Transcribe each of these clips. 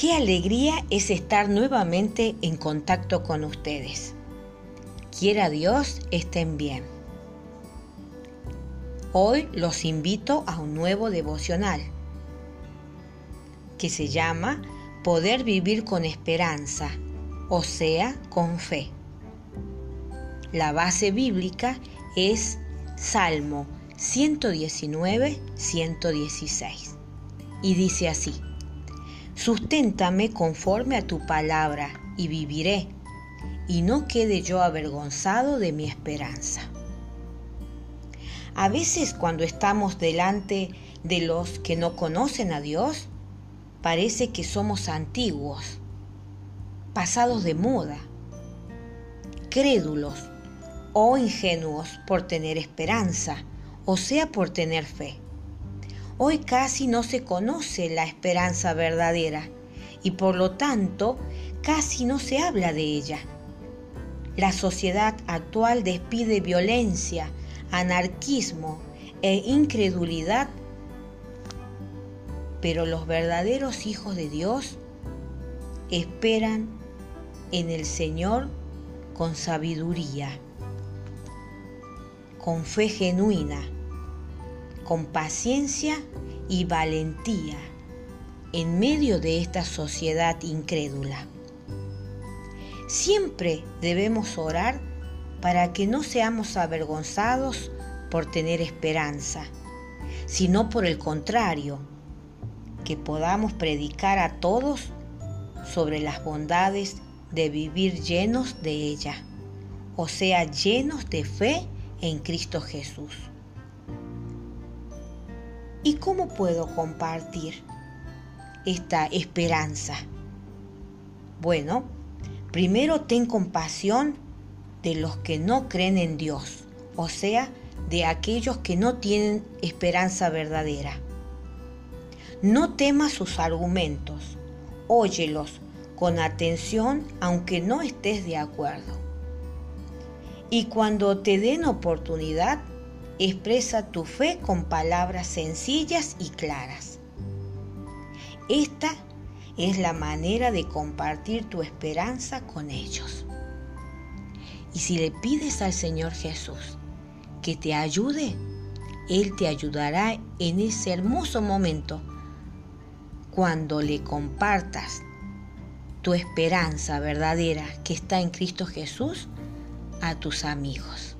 Qué alegría es estar nuevamente en contacto con ustedes. Quiera Dios estén bien. Hoy los invito a un nuevo devocional que se llama Poder vivir con esperanza, o sea, con fe. La base bíblica es Salmo 119-116 y dice así, Susténtame conforme a tu palabra y viviré, y no quede yo avergonzado de mi esperanza. A veces cuando estamos delante de los que no conocen a Dios, parece que somos antiguos, pasados de moda, crédulos o ingenuos por tener esperanza, o sea, por tener fe. Hoy casi no se conoce la esperanza verdadera y por lo tanto casi no se habla de ella. La sociedad actual despide violencia, anarquismo e incredulidad, pero los verdaderos hijos de Dios esperan en el Señor con sabiduría, con fe genuina con paciencia y valentía en medio de esta sociedad incrédula. Siempre debemos orar para que no seamos avergonzados por tener esperanza, sino por el contrario, que podamos predicar a todos sobre las bondades de vivir llenos de ella, o sea, llenos de fe en Cristo Jesús. ¿Y cómo puedo compartir esta esperanza? Bueno, primero ten compasión de los que no creen en Dios, o sea, de aquellos que no tienen esperanza verdadera. No temas sus argumentos, óyelos con atención aunque no estés de acuerdo. Y cuando te den oportunidad, Expresa tu fe con palabras sencillas y claras. Esta es la manera de compartir tu esperanza con ellos. Y si le pides al Señor Jesús que te ayude, Él te ayudará en ese hermoso momento cuando le compartas tu esperanza verdadera que está en Cristo Jesús a tus amigos.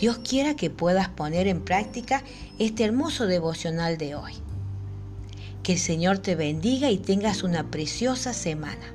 Dios quiera que puedas poner en práctica este hermoso devocional de hoy. Que el Señor te bendiga y tengas una preciosa semana.